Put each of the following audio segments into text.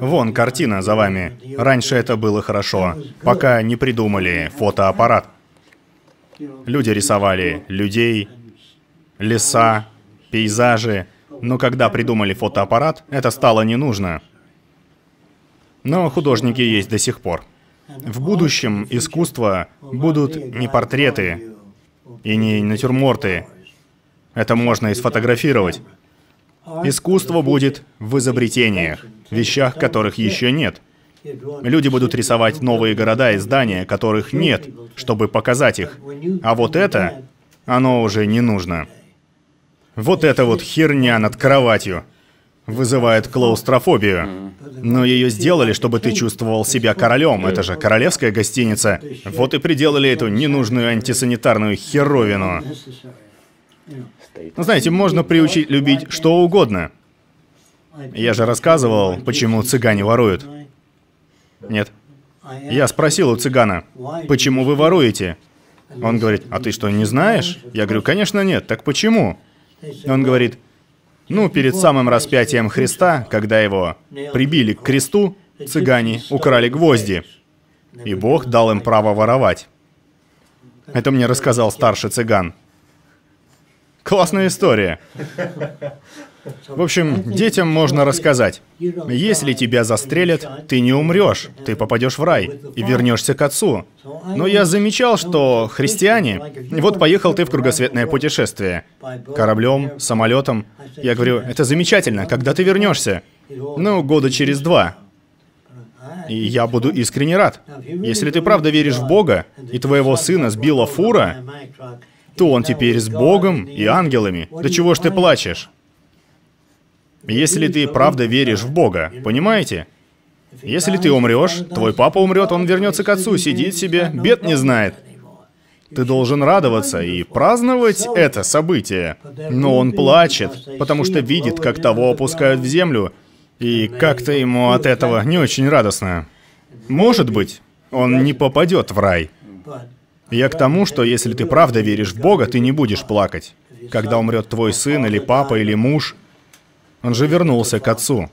Вон картина за вами. Раньше это было хорошо, пока не придумали фотоаппарат. Люди рисовали людей, леса, пейзажи, но когда придумали фотоаппарат, это стало не нужно. Но художники есть до сих пор. В будущем искусство будут не портреты и не натюрморты. Это можно и сфотографировать. Искусство будет в изобретениях, вещах, которых еще нет. Люди будут рисовать новые города и здания, которых нет, чтобы показать их. А вот это, оно уже не нужно. Вот эта вот херня над кроватью вызывает клаустрофобию. Но ее сделали, чтобы ты чувствовал себя королем. Это же королевская гостиница. Вот и приделали эту ненужную антисанитарную херовину. Ну, знаете, можно приучить любить что угодно. Я же рассказывал, почему цыгане воруют. Нет. Я спросил у цыгана, почему вы воруете? Он говорит, а ты что, не знаешь? Я говорю, конечно нет, так почему? Он говорит, ну, перед самым распятием Христа, когда его прибили к кресту, цыгане украли гвозди, и Бог дал им право воровать. Это мне рассказал старший цыган. Классная история. В общем, детям можно рассказать. Если тебя застрелят, ты не умрешь, ты попадешь в рай и вернешься к отцу. Но я замечал, что христиане... Вот поехал ты в кругосветное путешествие. Кораблем, самолетом. Я говорю, это замечательно, когда ты вернешься? Ну, года через два. И я буду искренне рад. Если ты правда веришь в Бога, и твоего сына сбила фура, то он теперь с Богом и ангелами. Да чего ж ты плачешь? Если ты правда веришь в Бога, понимаете? Если ты умрешь, твой папа умрет, он вернется к отцу, сидит себе, бед не знает. Ты должен радоваться и праздновать это событие. Но он плачет, потому что видит, как того опускают в землю, и как-то ему от этого не очень радостно. Может быть, он не попадет в рай. Я к тому, что если ты правда веришь в Бога, ты не будешь плакать. Когда умрет твой сын или папа или муж, он же вернулся к Отцу.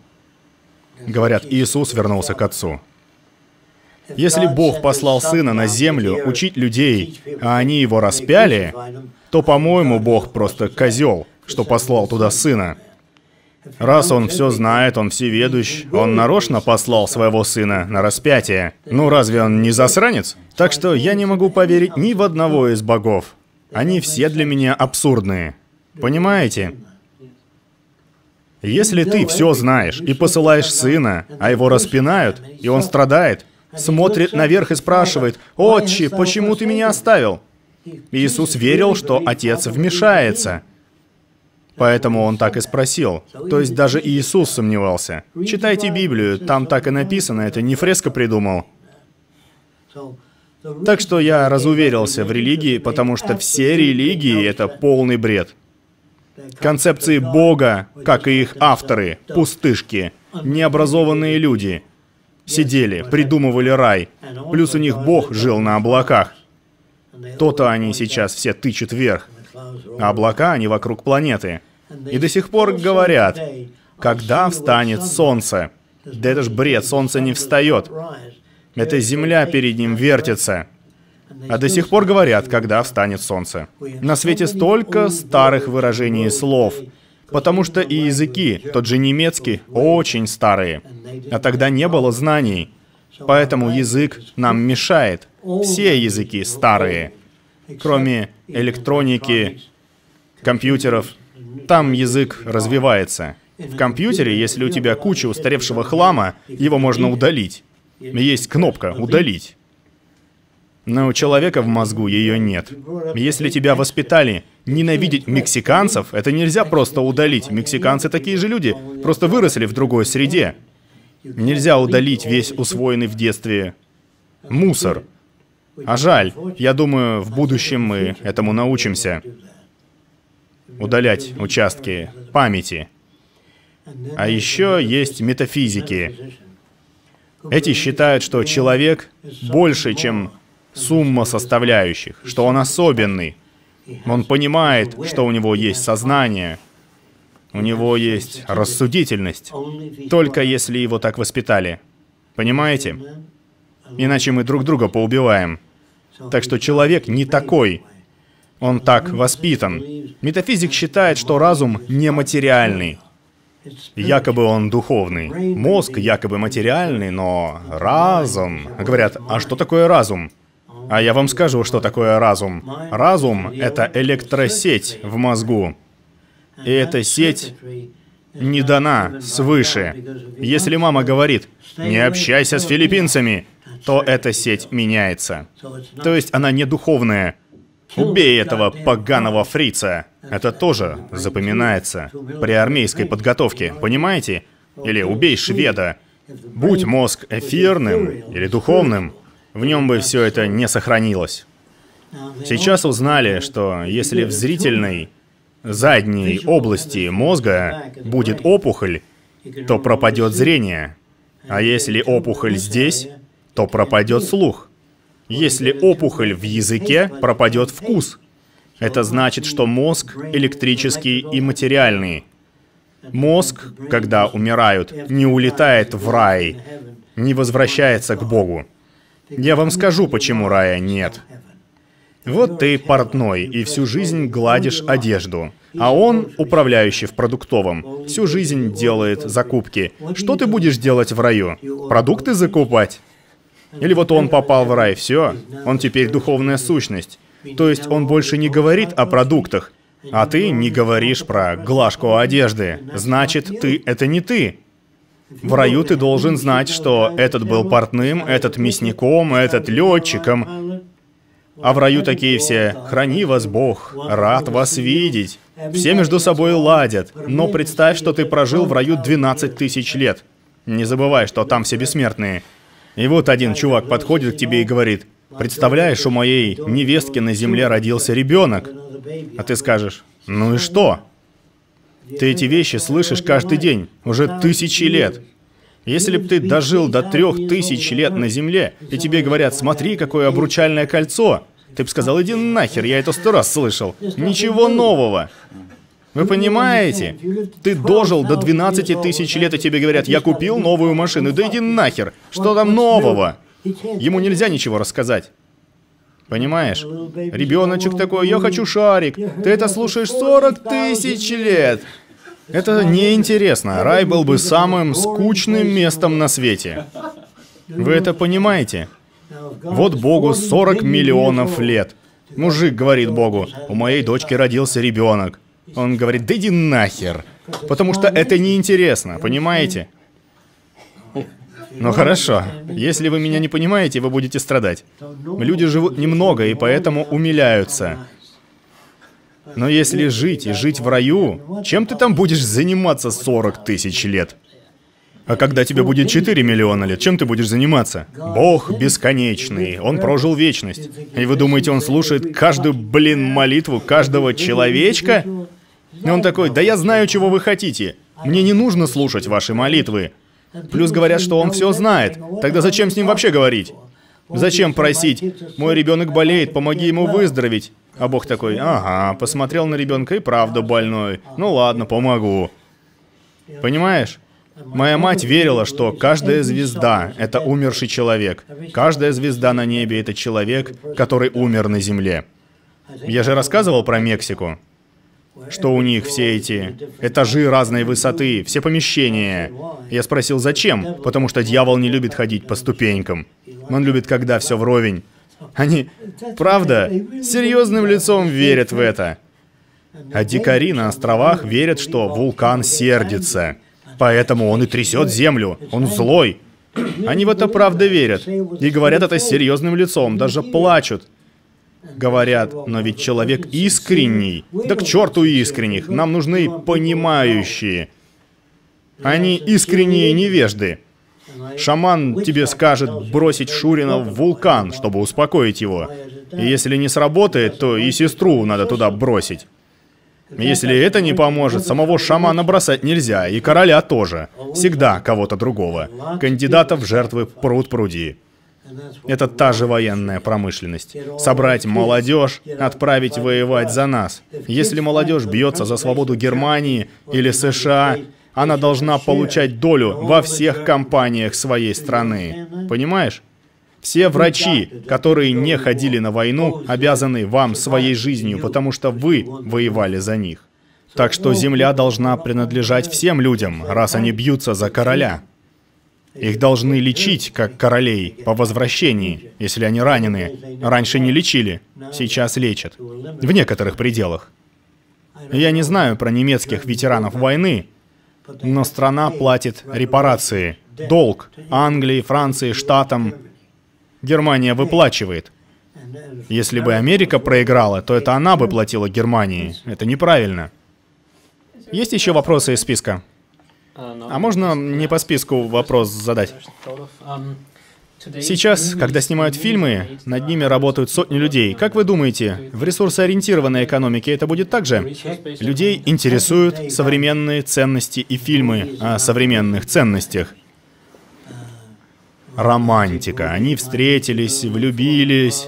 Говорят, Иисус вернулся к Отцу. Если Бог послал Сына на землю учить людей, а они его распяли, то, по-моему, Бог просто козел, что послал туда Сына. Раз он все знает, он всеведущ, он нарочно послал своего сына на распятие. Ну разве он не засранец? Так что я не могу поверить ни в одного из богов. Они все для меня абсурдные. Понимаете? Если ты все знаешь и посылаешь сына, а его распинают, и он страдает, смотрит наверх и спрашивает, «Отче, почему ты меня оставил?» Иисус верил, что Отец вмешается – Поэтому он так и спросил. То есть даже Иисус сомневался. Читайте Библию, там так и написано, это не фреско придумал. Так что я разуверился в религии, потому что все религии — это полный бред. Концепции Бога, как и их авторы, пустышки, необразованные люди, сидели, придумывали рай, плюс у них Бог жил на облаках. То-то они сейчас все тычут вверх облака, они вокруг планеты. И до сих пор говорят, когда встанет солнце? Да это ж бред, солнце не встает. Это земля перед ним вертится. А до сих пор говорят, когда встанет солнце. На свете столько старых выражений и слов, потому что и языки, тот же немецкий, очень старые. А тогда не было знаний. Поэтому язык нам мешает. Все языки старые кроме электроники, компьютеров. Там язык развивается. В компьютере, если у тебя куча устаревшего хлама, его можно удалить. Есть кнопка «Удалить». Но у человека в мозгу ее нет. Если тебя воспитали ненавидеть мексиканцев, это нельзя просто удалить. Мексиканцы такие же люди, просто выросли в другой среде. Нельзя удалить весь усвоенный в детстве мусор. А жаль, я думаю, в будущем мы этому научимся. Удалять участки памяти. А еще есть метафизики. Эти считают, что человек больше, чем сумма составляющих, что он особенный. Он понимает, что у него есть сознание. У него есть рассудительность. Только если его так воспитали. Понимаете? Иначе мы друг друга поубиваем. Так что человек не такой. Он так воспитан. Метафизик считает, что разум нематериальный. Якобы он духовный. Мозг якобы материальный, но разум... Говорят, а что такое разум? А я вам скажу, что такое разум. Разум — это электросеть в мозгу. И эта сеть не дана свыше. Если мама говорит, не общайся с филиппинцами, то эта сеть меняется. То есть она не духовная. Убей этого поганого фрица. Это тоже запоминается при армейской подготовке, понимаете? Или убей шведа. Будь мозг эфирным или духовным, в нем бы все это не сохранилось. Сейчас узнали, что если в зрительной задней области мозга будет опухоль, то пропадет зрение. А если опухоль здесь, то пропадет слух. Если опухоль в языке, пропадет вкус. Это значит, что мозг электрический и материальный. Мозг, когда умирают, не улетает в рай, не возвращается к Богу. Я вам скажу, почему рая нет. Вот ты портной и всю жизнь гладишь одежду, а он, управляющий в продуктовом, всю жизнь делает закупки. Что ты будешь делать в раю? Продукты закупать? Или вот он попал в рай, все, он теперь духовная сущность. То есть он больше не говорит о продуктах, а ты не говоришь про глажку одежды. Значит, ты — это не ты. В раю ты должен знать, что этот был портным, этот мясником, этот летчиком. А в раю такие все «Храни вас Бог, рад вас видеть». Все между собой ладят, но представь, что ты прожил в раю 12 тысяч лет. Не забывай, что там все бессмертные. И вот один чувак подходит к тебе и говорит, «Представляешь, у моей невестки на земле родился ребенок». А ты скажешь, «Ну и что?» Ты эти вещи слышишь каждый день, уже тысячи лет. Если бы ты дожил до трех тысяч лет на Земле, и тебе говорят, смотри, какое обручальное кольцо, ты бы сказал, иди нахер, я это сто раз слышал. Ничего нового. Вы понимаете? Ты дожил до 12 тысяч лет, и тебе говорят, я купил новую машину. Да иди нахер. Что там нового? Ему нельзя ничего рассказать. Понимаешь? Ребеночек такой, я хочу шарик. Ты это слушаешь 40 тысяч лет. Это неинтересно. Рай был бы самым скучным местом на свете. Вы это понимаете? Вот Богу 40 миллионов лет. Мужик говорит Богу, у моей дочки родился ребенок. Он говорит, да иди нахер. Потому что это неинтересно, понимаете? Ну хорошо, если вы меня не понимаете, вы будете страдать. Люди живут немного и поэтому умиляются. Но если жить и жить в раю, чем ты там будешь заниматься 40 тысяч лет? А когда тебе будет 4 миллиона лет, чем ты будешь заниматься? Бог бесконечный, Он прожил вечность. И вы думаете, Он слушает каждую, блин, молитву каждого человечка? И он такой, да я знаю, чего вы хотите. Мне не нужно слушать ваши молитвы. Плюс говорят, что он все знает. Тогда зачем с ним вообще говорить? Зачем просить? Мой ребенок болеет, помоги ему выздороветь. А Бог такой, ага, посмотрел на ребенка и правда больной. Ну ладно, помогу. Понимаешь? Моя мать верила, что каждая звезда — это умерший человек. Каждая звезда на небе — это человек, который умер на земле. Я же рассказывал про Мексику что у них все эти этажи разной высоты, все помещения. Я спросил, зачем? Потому что дьявол не любит ходить по ступенькам. Он любит, когда все вровень. Они, правда, серьезным лицом верят в это. А дикари на островах верят, что вулкан сердится. Поэтому он и трясет землю. Он злой. Они в это правда верят. И говорят это серьезным лицом, даже плачут. Говорят, но ведь человек искренний. Да к черту искренних, нам нужны понимающие. Они искренние невежды. Шаман тебе скажет бросить Шурина в вулкан, чтобы успокоить его. И если не сработает, то и сестру надо туда бросить. Если это не поможет, самого шамана бросать нельзя, и короля тоже. Всегда кого-то другого. Кандидатов в жертвы пруд пруди. Это та же военная промышленность. Собрать молодежь, отправить воевать за нас. Если молодежь бьется за свободу Германии или США, она должна получать долю во всех компаниях своей страны. Понимаешь? Все врачи, которые не ходили на войну, обязаны вам своей жизнью, потому что вы воевали за них. Так что земля должна принадлежать всем людям, раз они бьются за короля. Их должны лечить, как королей, по возвращении, если они ранены. Раньше не лечили, сейчас лечат. В некоторых пределах. Я не знаю про немецких ветеранов войны, но страна платит репарации, долг Англии, Франции, Штатам. Германия выплачивает. Если бы Америка проиграла, то это она бы платила Германии. Это неправильно. Есть еще вопросы из списка? А можно не по списку вопрос задать? Сейчас, когда снимают фильмы, над ними работают сотни людей. Как вы думаете, в ресурсоориентированной экономике это будет так же? Людей интересуют современные ценности и фильмы о современных ценностях. Романтика. Они встретились, влюбились.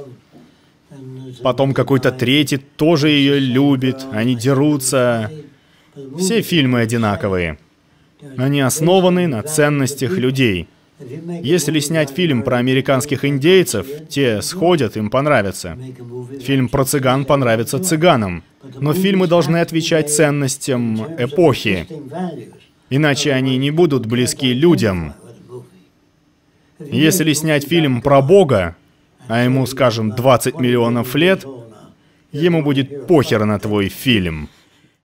Потом какой-то третий тоже ее любит. Они дерутся. Все фильмы одинаковые. Они основаны на ценностях людей. Если снять фильм про американских индейцев, те сходят, им понравится. Фильм про цыган понравится цыганам. Но фильмы должны отвечать ценностям эпохи. Иначе они не будут близки людям. Если снять фильм про Бога, а ему, скажем, 20 миллионов лет, ему будет похер на твой фильм.